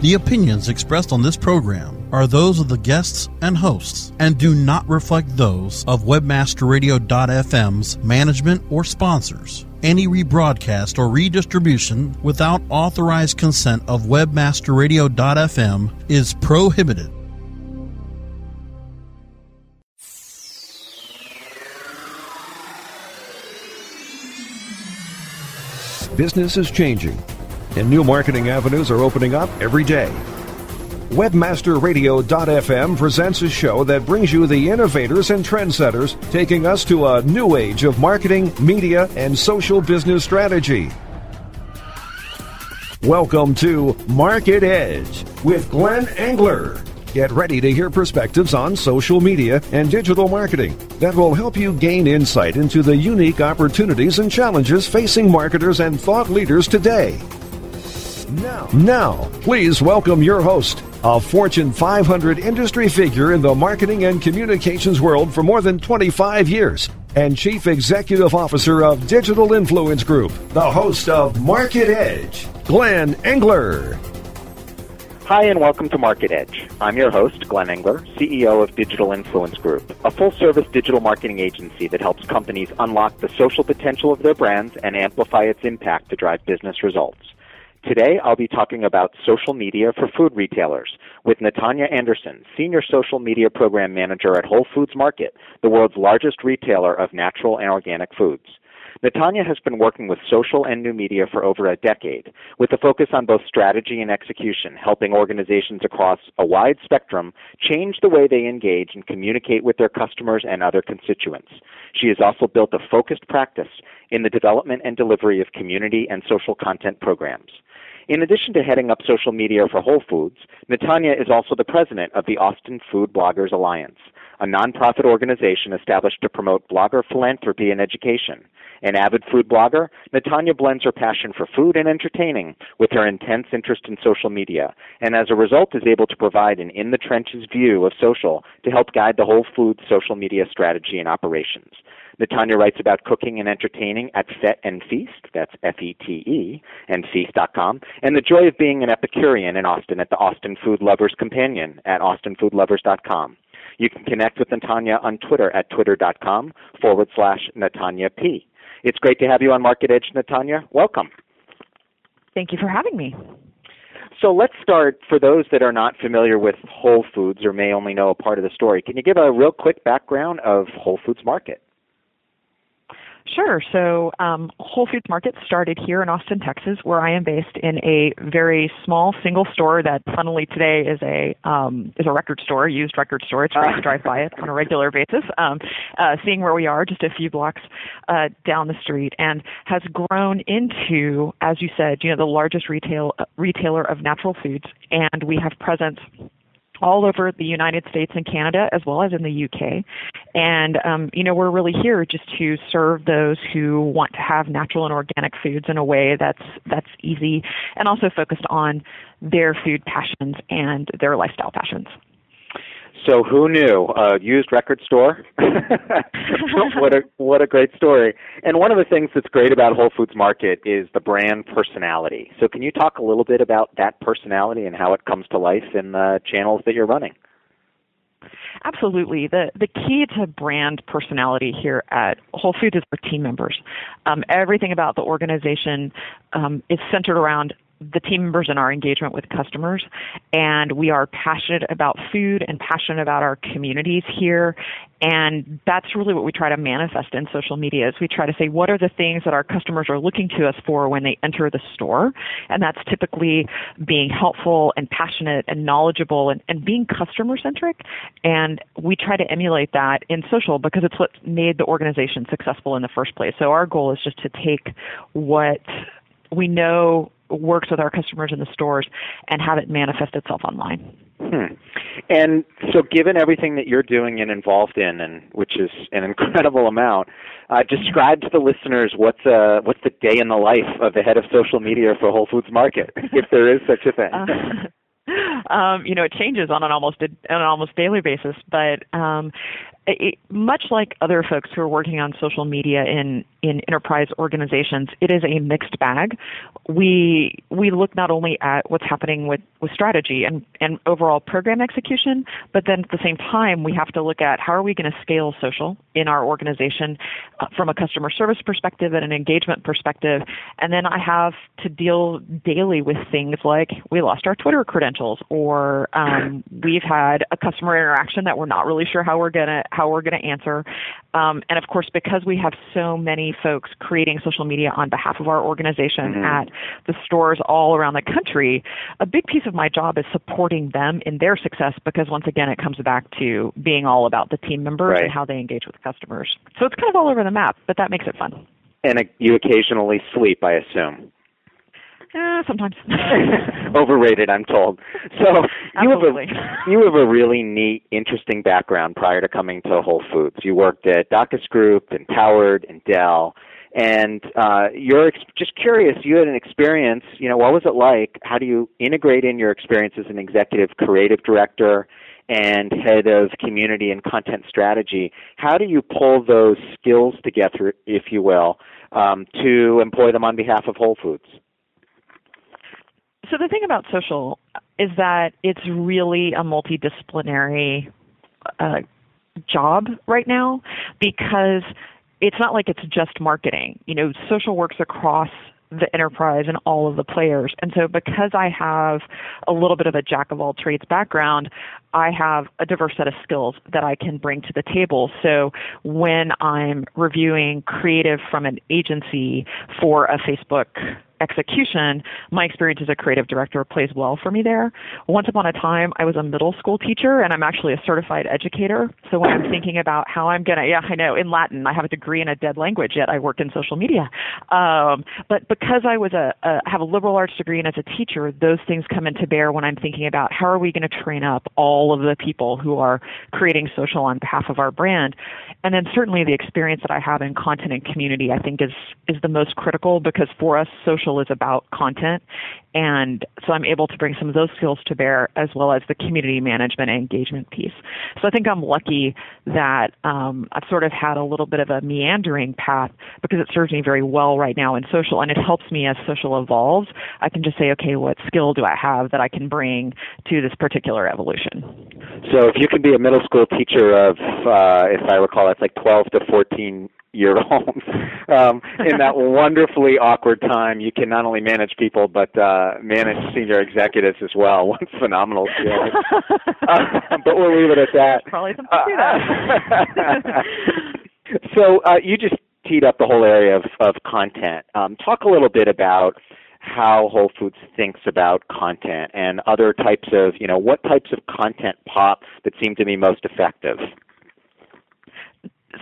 The opinions expressed on this program are those of the guests and hosts and do not reflect those of webmasterradio.fm's management or sponsors. Any rebroadcast or redistribution without authorized consent of webmasterradio.fm is prohibited. Business is changing, and new marketing avenues are opening up every day. WebmasterRadio.fm presents a show that brings you the innovators and trendsetters taking us to a new age of marketing, media, and social business strategy. Welcome to Market Edge with Glenn Engler. Get ready to hear perspectives on social media and digital marketing that will help you gain insight into the unique opportunities and challenges facing marketers and thought leaders today. Now, please welcome your host, a Fortune 500 industry figure in the marketing and communications world for more than 25 years, and Chief Executive Officer of Digital Influence Group, the host of Market Edge, Glenn Engler. Hi, and welcome to Market Edge. I'm your host, Glenn Engler, CEO of Digital Influence Group, a full service digital marketing agency that helps companies unlock the social potential of their brands and amplify its impact to drive business results. Today, I'll be talking about social media for food retailers with Natanya Anderson, Senior Social Media Program Manager at Whole Foods Market, the world's largest retailer of natural and organic foods. Natanya has been working with social and new media for over a decade, with a focus on both strategy and execution, helping organizations across a wide spectrum change the way they engage and communicate with their customers and other constituents. She has also built a focused practice in the development and delivery of community and social content programs. In addition to heading up social media for Whole Foods, Natanya is also the president of the Austin Food Bloggers Alliance, a nonprofit organization established to promote blogger philanthropy and education. An avid food blogger, Natanya blends her passion for food and entertaining with her intense interest in social media, and as a result is able to provide an in the trenches view of social to help guide the Whole Foods social media strategy and operations. Natanya writes about cooking and entertaining at Fete and Feast, that's F-E-T-E, and feast.com, and the joy of being an Epicurean in Austin at the Austin Food Lovers Companion at austinfoodlovers.com. You can connect with Natanya on Twitter at twitter.com forward slash Natanya P. It's great to have you on Market Edge, Natanya. Welcome. Thank you for having me. So let's start for those that are not familiar with Whole Foods or may only know a part of the story. Can you give a real quick background of Whole Foods Market? Sure. So um, Whole Foods Market started here in Austin, Texas, where I am based, in a very small single store that, funnily, today is a um, is a record store, used record store. It's great to drive by it on a regular basis. Um, uh, seeing where we are, just a few blocks uh, down the street, and has grown into, as you said, you know, the largest retail uh, retailer of natural foods, and we have presence all over the United States and Canada, as well as in the UK. And, um, you know, we're really here just to serve those who want to have natural and organic foods in a way that's, that's easy and also focused on their food passions and their lifestyle passions. So who knew? A used record store. what a what a great story. And one of the things that's great about Whole Foods Market is the brand personality. So can you talk a little bit about that personality and how it comes to life in the channels that you're running? Absolutely. The the key to brand personality here at Whole Foods is our team members. Um, everything about the organization um, is centered around the team members and our engagement with customers. And we are passionate about food and passionate about our communities here. And that's really what we try to manifest in social media is we try to say what are the things that our customers are looking to us for when they enter the store. And that's typically being helpful and passionate and knowledgeable and, and being customer centric. And we try to emulate that in social because it's what made the organization successful in the first place. So our goal is just to take what we know works with our customers in the stores and have it manifest itself online. Hmm. And so, given everything that you're doing and involved in, and which is an incredible amount, uh, describe to the listeners what's uh, what's the day in the life of the head of social media for Whole Foods Market, if there is such a thing. Uh, um, you know, it changes on an almost on an almost daily basis. But um, it, much like other folks who are working on social media in in enterprise organizations, it is a mixed bag. We we look not only at what's happening with, with strategy and, and overall program execution, but then at the same time we have to look at how are we going to scale social in our organization uh, from a customer service perspective and an engagement perspective. And then I have to deal daily with things like we lost our Twitter credentials or um, we've had a customer interaction that we're not really sure how we're gonna how we're gonna answer. Um, and of course, because we have so many folks creating social media on behalf of our organization mm-hmm. at the stores all around the country, a big piece of my job is supporting them in their success because once again, it comes back to being all about the team members right. and how they engage with customers. So it's kind of all over the map, but that makes it fun. And uh, you occasionally sleep, I assume. Uh, sometimes. Overrated, I'm told. So you have a you have a really neat, interesting background prior to coming to Whole Foods. You worked at Dachis Group and Howard and Dell, and uh, you're ex- just curious. You had an experience. You know, what was it like? How do you integrate in your experience as an executive creative director? and head of community and content strategy. How do you pull those skills together, if you will, um, to employ them on behalf of Whole Foods? So the thing about social is that it's really a multidisciplinary uh, job right now because it's not like it's just marketing. You know, social works across the enterprise and all of the players. And so because I have a little bit of a jack of all trades background, I have a diverse set of skills that I can bring to the table. So when I'm reviewing creative from an agency for a Facebook execution, my experience as a creative director plays well for me there. Once upon a time, I was a middle school teacher and I'm actually a certified educator. So when I'm thinking about how I'm going to, yeah, I know in Latin, I have a degree in a dead language, yet I worked in social media. Um, but because I was a, a, have a liberal arts degree and as a teacher, those things come into bear when I'm thinking about how are we going to train up all of the people who are creating social on behalf of our brand. And then certainly the experience that I have in content and community, I think is, is the most critical because for us, social social is about content. And so I'm able to bring some of those skills to bear as well as the community management and engagement piece. So I think I'm lucky that um, I've sort of had a little bit of a meandering path because it serves me very well right now in social and it helps me as social evolves. I can just say, okay, what skill do I have that I can bring to this particular evolution? So if you can be a middle school teacher of, uh, if I recall, that's like 12 to 14 year olds um, in that wonderfully awkward time. You can not only manage people but uh, manage senior executives as well. What phenomenal skill! uh, but we'll leave it at that. Probably something to that. so uh, you just teed up the whole area of, of content. Um, talk a little bit about how Whole Foods thinks about content and other types of, you know, what types of content pop that seem to be most effective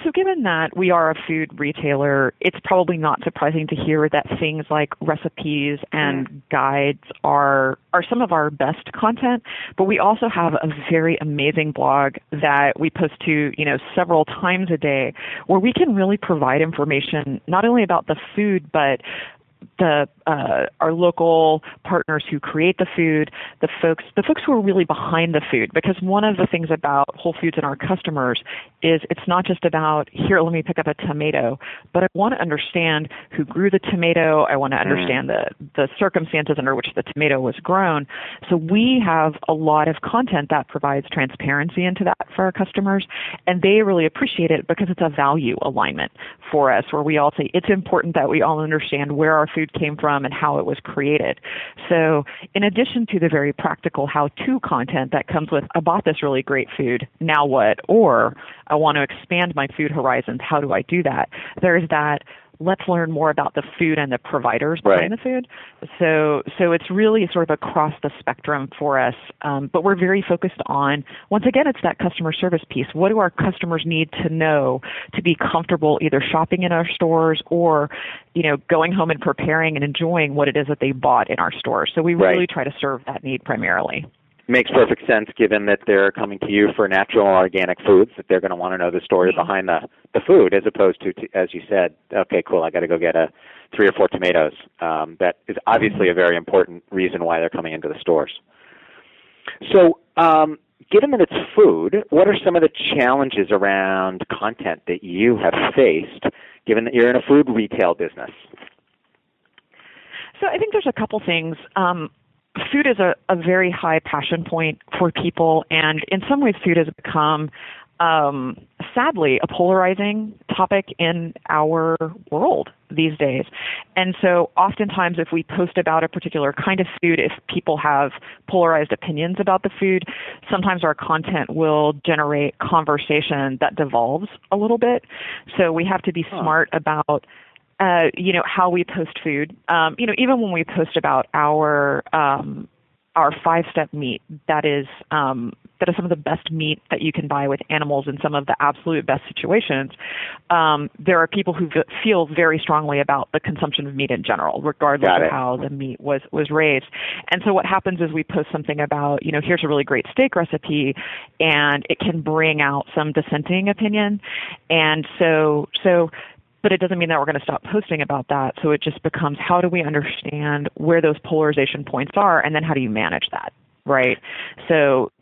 so given that we are a food retailer, it's probably not surprising to hear that things like recipes and mm. guides are are some of our best content, but we also have a very amazing blog that we post to, you know, several times a day where we can really provide information not only about the food but the uh, our local partners who create the food, the folks the folks who are really behind the food. Because one of the things about Whole Foods and our customers is it's not just about here, let me pick up a tomato, but I want to understand who grew the tomato. I want to mm-hmm. understand the the circumstances under which the tomato was grown. So we have a lot of content that provides transparency into that for our customers, and they really appreciate it because it's a value alignment for us, where we all say it's important that we all understand where our food came from and how it was created. So, in addition to the very practical how to content that comes with, I bought this really great food, now what? Or I want to expand my food horizons, how do I do that? There's that let's learn more about the food and the providers behind right. the food. So, so it's really sort of across the spectrum for us. Um, but we're very focused on, once again, it's that customer service piece. What do our customers need to know to be comfortable either shopping in our stores or, you know, going home and preparing and enjoying what it is that they bought in our stores. So we really right. try to serve that need primarily makes perfect sense given that they're coming to you for natural organic foods that they're going to want to know the story mm-hmm. behind the the food as opposed to, to as you said okay cool i got to go get a three or four tomatoes um, that is obviously a very important reason why they're coming into the stores so um, given that it's food what are some of the challenges around content that you have faced given that you're in a food retail business? So I think there's a couple things. Um, food is a, a very high passion point for people, and in some ways, food has become um, sadly a polarizing topic in our world these days. And so oftentimes if we post about a particular kind of food, if people have polarized opinions about the food, sometimes our content will generate conversation that devolves a little bit. So we have to be huh. smart about uh, you know how we post food. Um, you know, even when we post about our um, our five step meat that is um, that is some of the best meat that you can buy with animals in some of the absolute best situations. Um, there are people who feel very strongly about the consumption of meat in general, regardless of how the meat was was raised. And so what happens is we post something about you know here's a really great steak recipe, and it can bring out some dissenting opinion, and so so but it doesn't mean that we're going to stop posting about that. So it just becomes how do we understand where those polarization points are, and then how do you manage that, right? So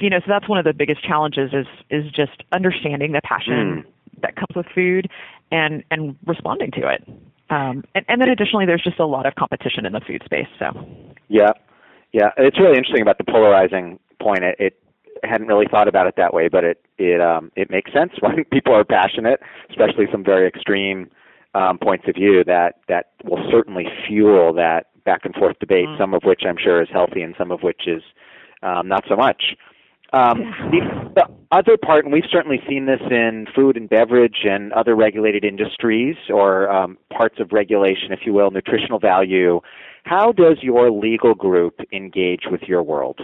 you know, so that's one of the biggest challenges is is just understanding the passion mm. that comes with food and and responding to it. Um, and, and then additionally, there's just a lot of competition in the food space. So yeah, yeah, it's really interesting about the polarizing point. It, it hadn't really thought about it that way, but it it um, it makes sense when people are passionate, especially some very extreme um, points of view that that will certainly fuel that back and forth debate. Mm. Some of which I'm sure is healthy, and some of which is um, not so much. Um, the, the other part, and we've certainly seen this in food and beverage and other regulated industries or um, parts of regulation, if you will, nutritional value. How does your legal group engage with your world?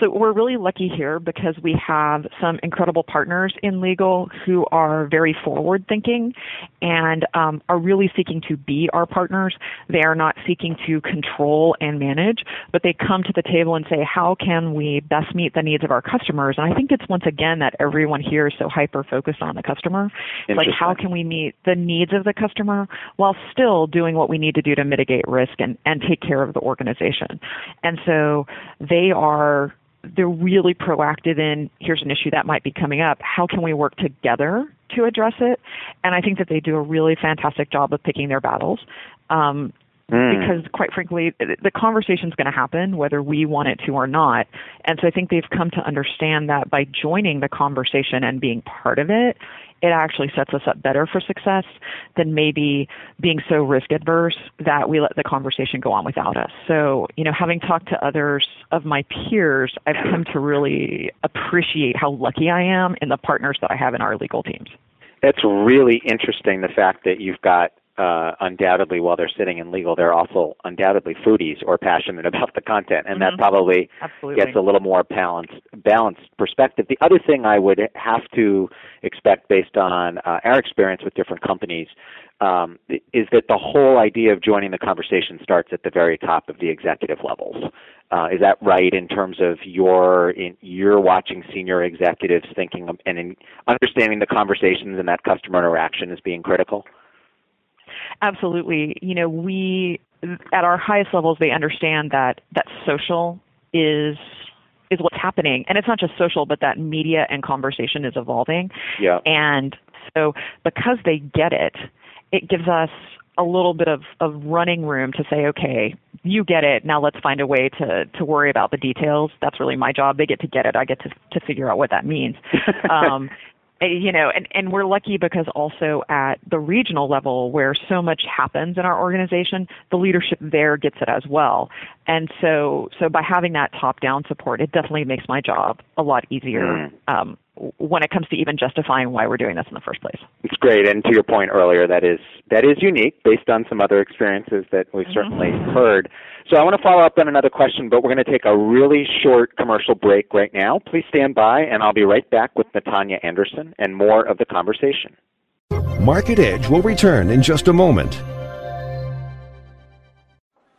So we're really lucky here because we have some incredible partners in legal who are very forward thinking and um, are really seeking to be our partners. They are not seeking to control and manage, but they come to the table and say, how can we best meet the needs of our customers? And I think it's once again that everyone here is so hyper focused on the customer. It's Like how can we meet the needs of the customer while still doing what we need to do to mitigate risk and, and take care of the organization? And so they are they're really proactive in here's an issue that might be coming up. How can we work together to address it? And I think that they do a really fantastic job of picking their battles. Um, Mm. Because, quite frankly, the conversation is going to happen whether we want it to or not. And so I think they've come to understand that by joining the conversation and being part of it, it actually sets us up better for success than maybe being so risk adverse that we let the conversation go on without us. So, you know, having talked to others of my peers, I've come to really appreciate how lucky I am in the partners that I have in our legal teams. It's really interesting the fact that you've got uh, undoubtedly while they're sitting in legal, they're also undoubtedly foodies or passionate about the content, and mm-hmm. that probably Absolutely. gets a little more balanced balanced perspective. The other thing I would have to expect, based on uh, our experience with different companies, um, is that the whole idea of joining the conversation starts at the very top of the executive levels. Uh, is that right in terms of your in, you're watching senior executives thinking and in understanding the conversations and that customer interaction as being critical? Absolutely. You know, we at our highest levels they understand that that social is is what's happening. And it's not just social but that media and conversation is evolving. Yeah. And so because they get it it gives us a little bit of, of running room to say okay you get it. Now let's find a way to to worry about the details. That's really my job. They get to get it. I get to to figure out what that means. Um, you know, and, and we're lucky because also at the regional level where so much happens in our organization, the leadership there gets it as well. And so, so by having that top down support, it definitely makes my job a lot easier. Mm. Um, when it comes to even justifying why we're doing this in the first place. It's great, and to your point earlier, that is that is unique based on some other experiences that we've mm-hmm. certainly heard. So I want to follow up on another question, but we're going to take a really short commercial break right now. Please stand by, and I'll be right back with Natanya Anderson and more of the conversation. Market Edge will return in just a moment.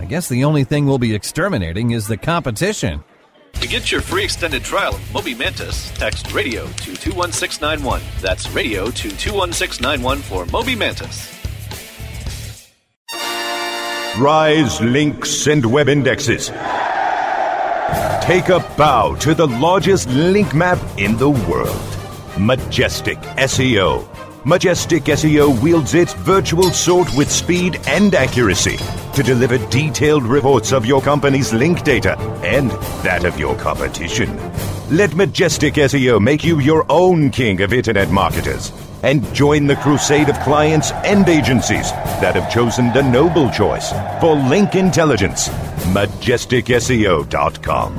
I guess the only thing we'll be exterminating is the competition. To get your free extended trial of Moby Mantis, text radio to 21691. That's radio to 21691 for Moby Mantis. Rise links and web indexes. Take a bow to the largest link map in the world. Majestic SEO. Majestic SEO wields its virtual sword with speed and accuracy to deliver detailed reports of your company's link data and that of your competition. Let Majestic SEO make you your own king of internet marketers and join the crusade of clients and agencies that have chosen the noble choice for link intelligence. MajesticSEO.com.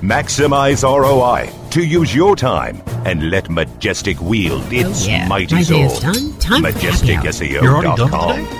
Maximize ROI to use your time and let Majestic wield its oh, yeah. mighty My sword. day is done. Time for happy hour. MajesticSEO.com.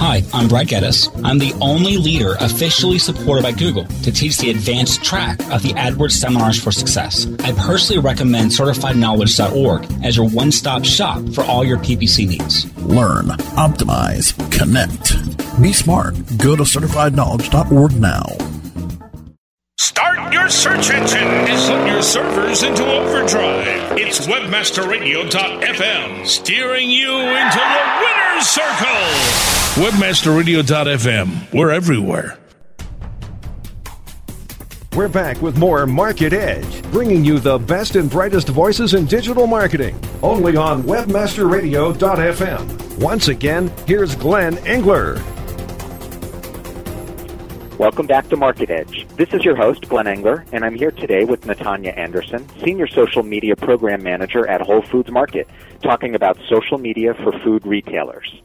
Hi, I'm Brad Geddes. I'm the only leader officially supported by Google to teach the advanced track of the AdWords Seminars for Success. I personally recommend CertifiedKnowledge.org as your one-stop shop for all your PPC needs. Learn, optimize, connect. Be smart. Go to certifiedknowledge.org now. Start your search engine and put your servers into overdrive. It's webmasterradio.fm steering you into the winner's circle. Webmasterradio.fm. We're everywhere. We're back with more Market Edge, bringing you the best and brightest voices in digital marketing, only on webmasterradio.fm. Once again, here's Glenn Engler. Welcome back to Market Edge. This is your host, Glenn Engler, and I'm here today with Natanya Anderson, Senior Social Media Program Manager at Whole Foods Market, talking about social media for food retailers.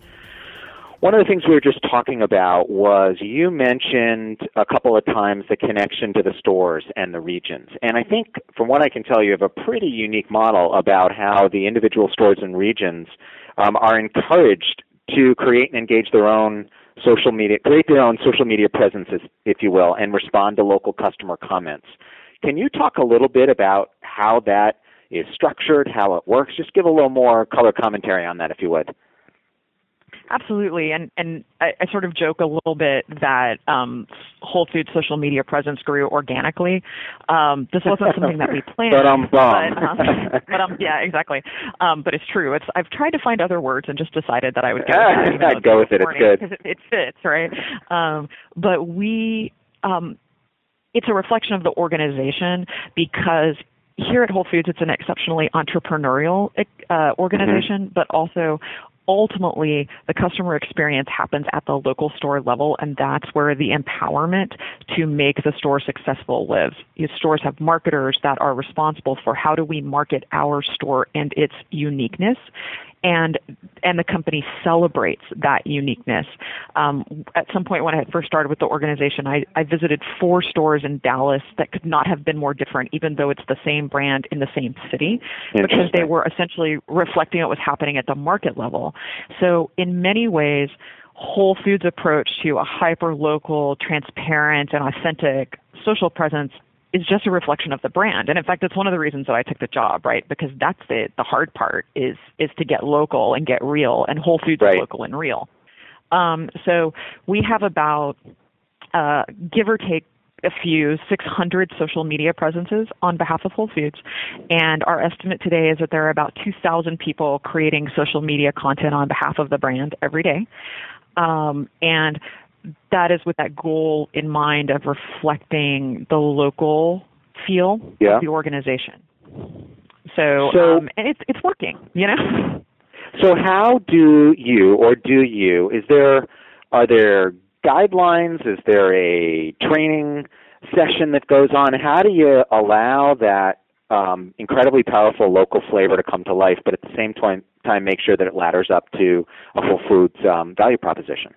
One of the things we were just talking about was you mentioned a couple of times the connection to the stores and the regions. And I think, from what I can tell, you have a pretty unique model about how the individual stores and regions um, are encouraged to create and engage their own social media, create their own social media presences, if you will, and respond to local customer comments. Can you talk a little bit about how that is structured, how it works? Just give a little more color commentary on that, if you would. Absolutely, and and I, I sort of joke a little bit that um, Whole Foods social media presence grew organically. Um, this wasn't something that we planned, but um, but, um, but um, yeah, exactly. Um, but it's true. It's I've tried to find other words and just decided that I would go with that. though Go with it. It's good. because it, it fits, right? Um, but we, um, it's a reflection of the organization because here at Whole Foods, it's an exceptionally entrepreneurial uh, organization, but also ultimately the customer experience happens at the local store level and that's where the empowerment to make the store successful lives. These stores have marketers that are responsible for how do we market our store and its uniqueness and and the company celebrates that uniqueness. Um, at some point when I had first started with the organization, I, I visited four stores in Dallas that could not have been more different, even though it's the same brand in the same city, because they were essentially reflecting what was happening at the market level. So in many ways, Whole Foods' approach to a hyper local, transparent, and authentic social presence is just a reflection of the brand. And in fact, it's one of the reasons that I took the job, right? Because that's the the hard part is is to get local and get real. And Whole Foods Right. is local and real. Um, so we have about uh, give or take a few 600 social media presences on behalf of Whole Foods, and our estimate today is that there are about 2,000 people creating social media content on behalf of the brand every day. Um, and that is with that goal in mind of reflecting the local feel Yeah. of the organization. So, So- um, and it's it's working, you know. So how do you or do you is there are there guidelines? Is there a training session that goes on? How do you allow that um, incredibly powerful local flavor to come to life, but at the same time, time make sure that it ladders up to a Whole Foods um, value proposition?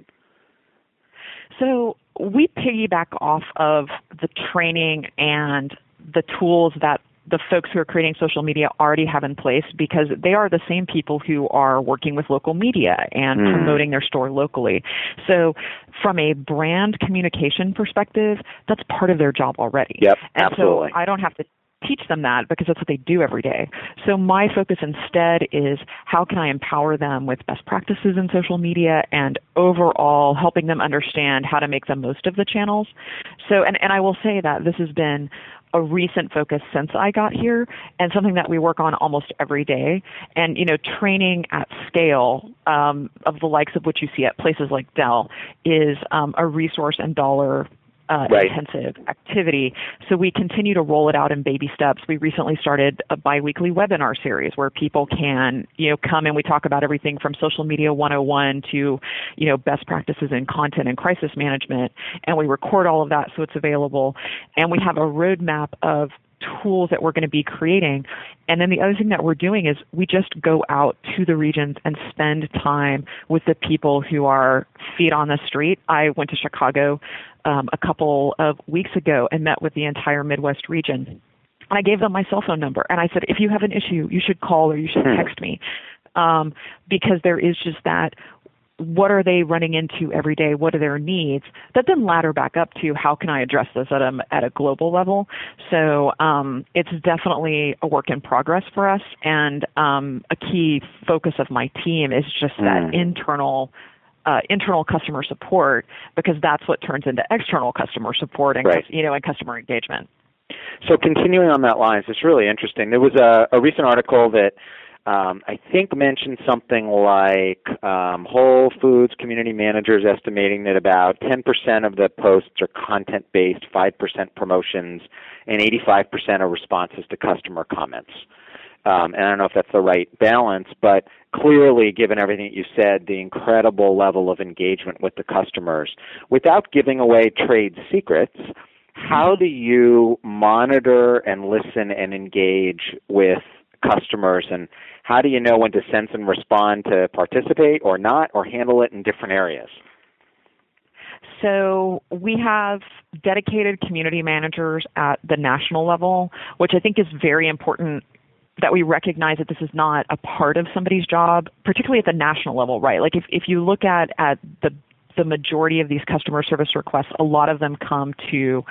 So we piggyback off of the training and the tools that the folks who are creating social media already have in place because they are the same people who are working with local media and mm. promoting their store locally. So from a brand communication perspective, that's part of their job already. Yep, and absolutely. so I don't have to teach them that because that's what they do every day. So my focus instead is how can I empower them with best practices in social media and overall helping them understand how to make the most of the channels. So and, and I will say that this has been a recent focus since I got here and something that we work on almost every day. And, you know, training at scale um, of the likes of what you see at places like Dell is um, a resource and dollar uh, right. intensive activity. So we continue to roll it out in baby steps. We recently started a biweekly webinar series where people can, you know, come and we talk about everything from social media 101 to, you know, best practices in content and crisis management. And we record all of that so it's available. And we have a roadmap of tools that we're going to be creating. And then the other thing that we're doing is we just go out to the regions and spend time with the people who are feet on the street. I went to Chicago um, a couple of weeks ago and met with the entire Midwest region. And I gave them my cell phone number and I said, if you have an issue, you should call or you should Hmm. text me. Um, because there is just that what are they running into every day? What are their needs? That then ladder back up to how can I address this at a at a global level? So um, it's definitely a work in progress for us, and um, a key focus of my team is just that Mm. internal. Uh, internal customer support because that's what turns into external customer support and Right. you know and customer engagement. So continuing on that lines, it's really interesting. There was a, a recent article that um, I think mentioned something like um, Whole Foods community managers estimating that about 10% of the posts are content based, 5% promotions, and 85% are responses to customer comments. Um, and I don't know if that's the right balance, but clearly, given everything that you said, the incredible level of engagement with the customers, without giving away trade secrets, how do you monitor and listen and engage with customers and how do you know when to sense and respond to participate or not or handle it in different areas So we have dedicated community managers at the national level, which I think is very important that we recognize that this is not a part of somebody's job, particularly at the national level, right? Like if, if you look at, at the the majority of these customer service requests, a lot of them come to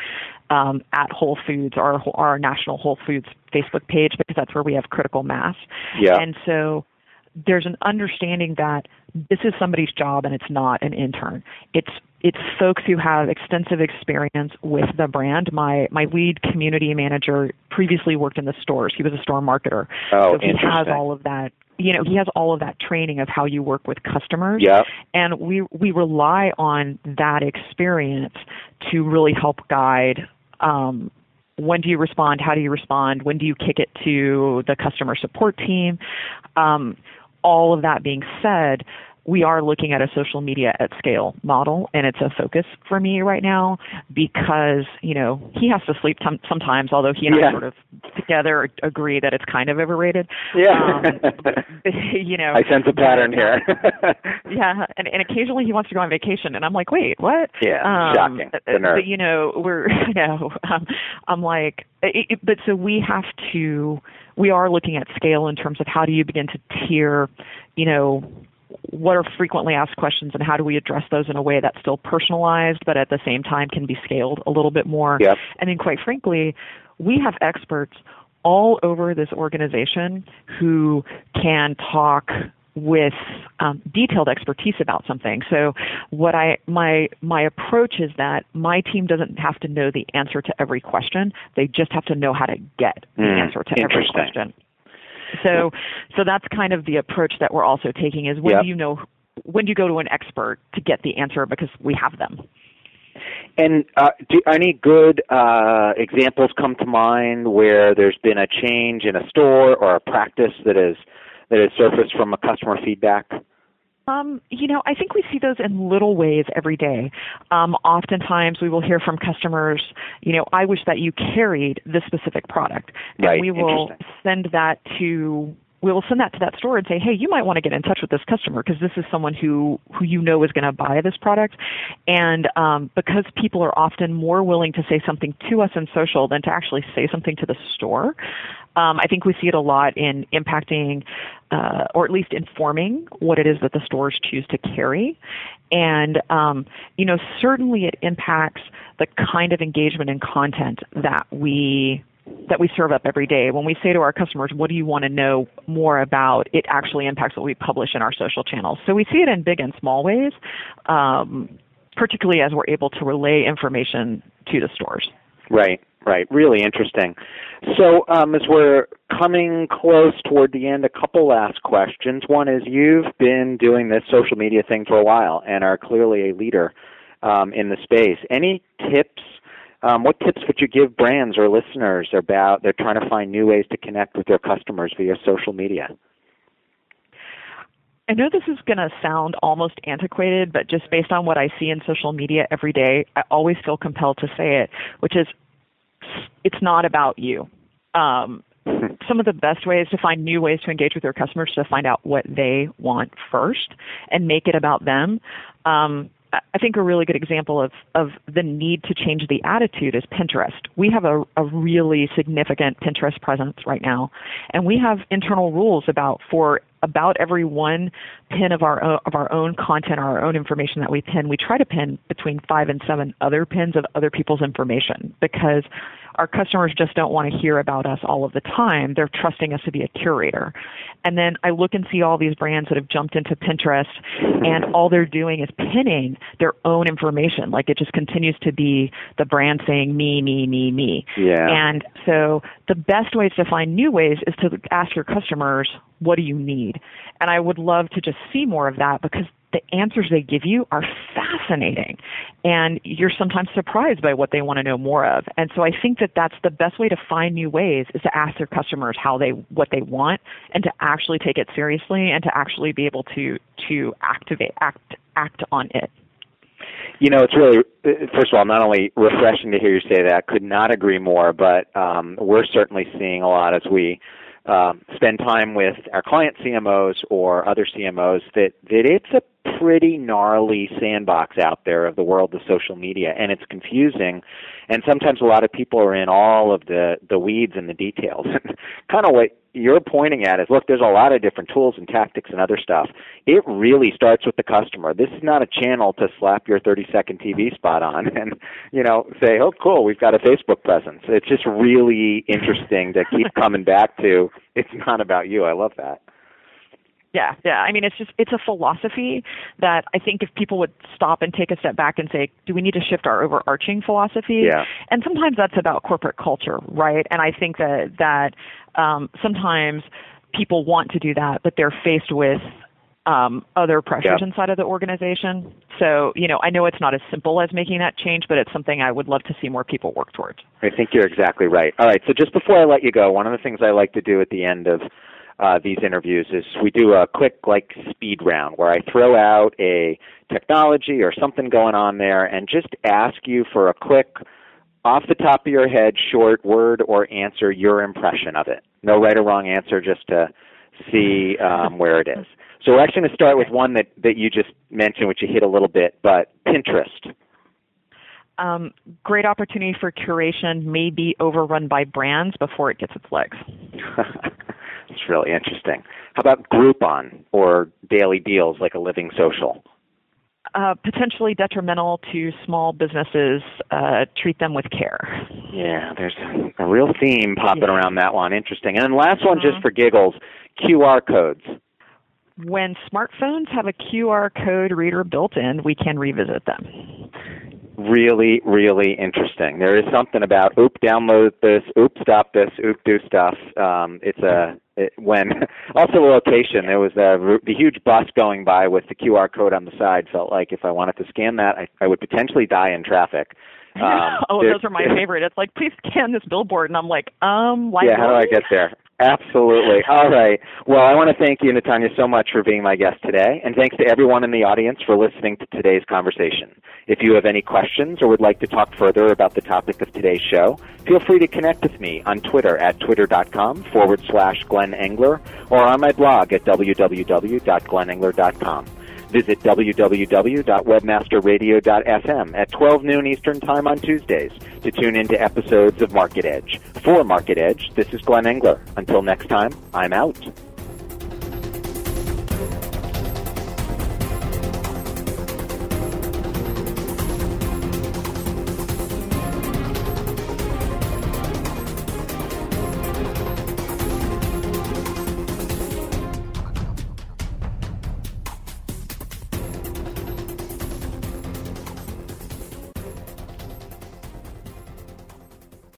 um, at Whole Foods, our our national Whole Foods Facebook page, because that's where we have critical mass. Yeah. And so there's an understanding that this is somebody's job and it's not an intern. It's it's folks who have extensive experience with the brand. My my lead community manager previously worked in the stores. He was a store marketer. Oh, so he has all of that you know, he has all of that training of how you work with customers. Yeah. And we we rely on that experience to really help guide um, when do you respond? How do you respond? When do you kick it to the customer support team? Um, all of that being said, we are looking at a social media at scale model, and it's a focus for me right now because you know he has to sleep tom- sometimes. Although he and Yeah. I sort of together agree that it's kind of overrated. Yeah. Um, you know, I sense a pattern here. yeah, and, and occasionally he wants to go on vacation, and I'm like, wait, what? Yeah, um, shocking. uh, nerve. But you know, we're you know, um, I'm like, it, it, but so we have to, we are looking at scale in terms of how do you begin to tier, you know, what are frequently asked questions and how do we address those in a way that's still personalized but at the same time can be scaled a little bit more. Yep. And then quite frankly, we have experts all over this organization who can talk with um, detailed expertise about something. So what I my my approach is that my team doesn't have to know the answer to every question. They just have to know how to get the Mm, answer to every question. So so that's kind of the approach that we're also taking is when Yep. do you know when do you go to an expert to get the answer because we have them. And uh, do any good uh, examples come to mind where there's been a change in a store or a practice that has that has surfaced from a customer feedback? Um, you know, I think we see those in little ways every day. Um, oftentimes, we will hear from customers, you know, I wish that you carried this specific product, and right. we will send that to we will send that to that store and say, hey, you might want to get in touch with this customer because this is someone who who you know is going to buy this product. And um, because people are often more willing to say something to us in social than to actually say something to the store, um, I think we see it a lot in impacting uh, or at least informing what it is that the stores choose to carry. And, um, you know, certainly it impacts the kind of engagement and content that we that we serve up every day. When we say to our customers, what do you want to know more about, it actually impacts what we publish in our social channels. So we see it in big and small ways, um, particularly as we're able to relay information to the stores. Right, right. Really interesting. So um, as we're coming close toward the end, a couple last questions. One is you've been doing this social media thing for a while and are clearly a leader um, in the space. Any tips um, what tips would you give brands or listeners about they're trying to find new ways to connect with their customers via social media? I know this is going to sound almost antiquated, but just based on what I see in social media every day, I always feel compelled to say it, which is it's not about you. Um, some of the best ways to find new ways to engage with your customers to find out what they want first and make it about them. Um, I think a really good example of, of the need to change the attitude is Pinterest. We have a, a really significant Pinterest presence right now, and we have internal rules about for about every one pin of our own, of our own content, our own information that we pin, we try to pin between five and seven other pins of other people's information because our customers just don't want to hear about us all of the time. They're trusting us to be a curator. And then I look and see all these brands that have jumped into Pinterest and all they're doing is pinning their own information. Like it just continues to be the brand saying me, me, me, me. Yeah. And so the best ways to find new ways is to ask your customers, what do you need? And I would love to just see more of that because the answers they give you are fascinating. And you're sometimes surprised by what they want to know more of. And so i think that that's the best way to find new ways is to ask their customers how they what they want and to actually take it seriously and to actually be able to to activate act act on it. You know, it's really, first of all, not only refreshing to hear you say that, could not agree more, but um, we're certainly seeing a lot as we um, spend time with our client CMOs or other CMOs that, that it's a pretty gnarly sandbox out there of the world of social media and it's confusing and sometimes a lot of people are in all of the the weeds and the details. Kind of what you're pointing at is look there's a lot of different tools and tactics and other stuff. It really starts with the customer. This is not a channel to slap your 30 second tv spot on and you know say oh cool we've got a facebook presence. It's just really interesting to keep coming back to it's not about you. I love that yeah, yeah. I mean, it's just it's a philosophy that I think if people would stop and take a step back and say, do we need to shift our overarching philosophy? Yeah. And sometimes that's about corporate culture, right? And I think that that um, sometimes people want to do that, but they're faced with um, other pressures Yeah. inside of the organization. So, you know, I know it's not as simple as making that change, but it's something I would love to see more people work towards. I think you're exactly right. All right, so just before I let you go, one of the things I like to do at the end of uh, these interviews is we do a quick like speed round where I throw out a technology or something going on there and just ask you for a quick off the top of your head short word or answer your impression of it. No right or wrong answer just to see um, where it is. So we're actually going to start with one that, that you just mentioned, which you hit a little bit, but Pinterest. Um, great opportunity for curation may be overrun by brands before it gets its legs. it's really interesting. How about Groupon or daily deals like a living social? Uh, potentially detrimental to small businesses. Uh, treat them with care. Yeah, there's a real theme popping Yeah. around that one. Interesting. And then last one, just Mhm. for giggles, QR codes. When smartphones have a QR code reader built in, we can revisit them. Really, really interesting. There is something about oop, download this, oop, stop this, oop, do stuff. Um, it's a it, when also the location. There was a, the huge bus going by with the QR code on the side. Felt like if I wanted to scan that, I, I would potentially die in traffic. Um, oh, there- those are my favorite. It's like, please scan this billboard, and I'm like, um, like Yeah, how do I get there? Absolutely. All right. Well, I want to thank you, Natanya, so much for being my guest today, and thanks to everyone in the audience for listening to today's conversation. If you have any questions or would like to talk further about the topic of today's show, feel free to connect with me on Twitter at twitter.com forward slash Glenn Engler or on my blog at www.glennengler.com. Visit www.webmasterradio.fm at 12 noon Eastern Time on Tuesdays to tune into episodes of Market Edge. For Market Edge, this is Glenn Engler. Until next time, I'm out.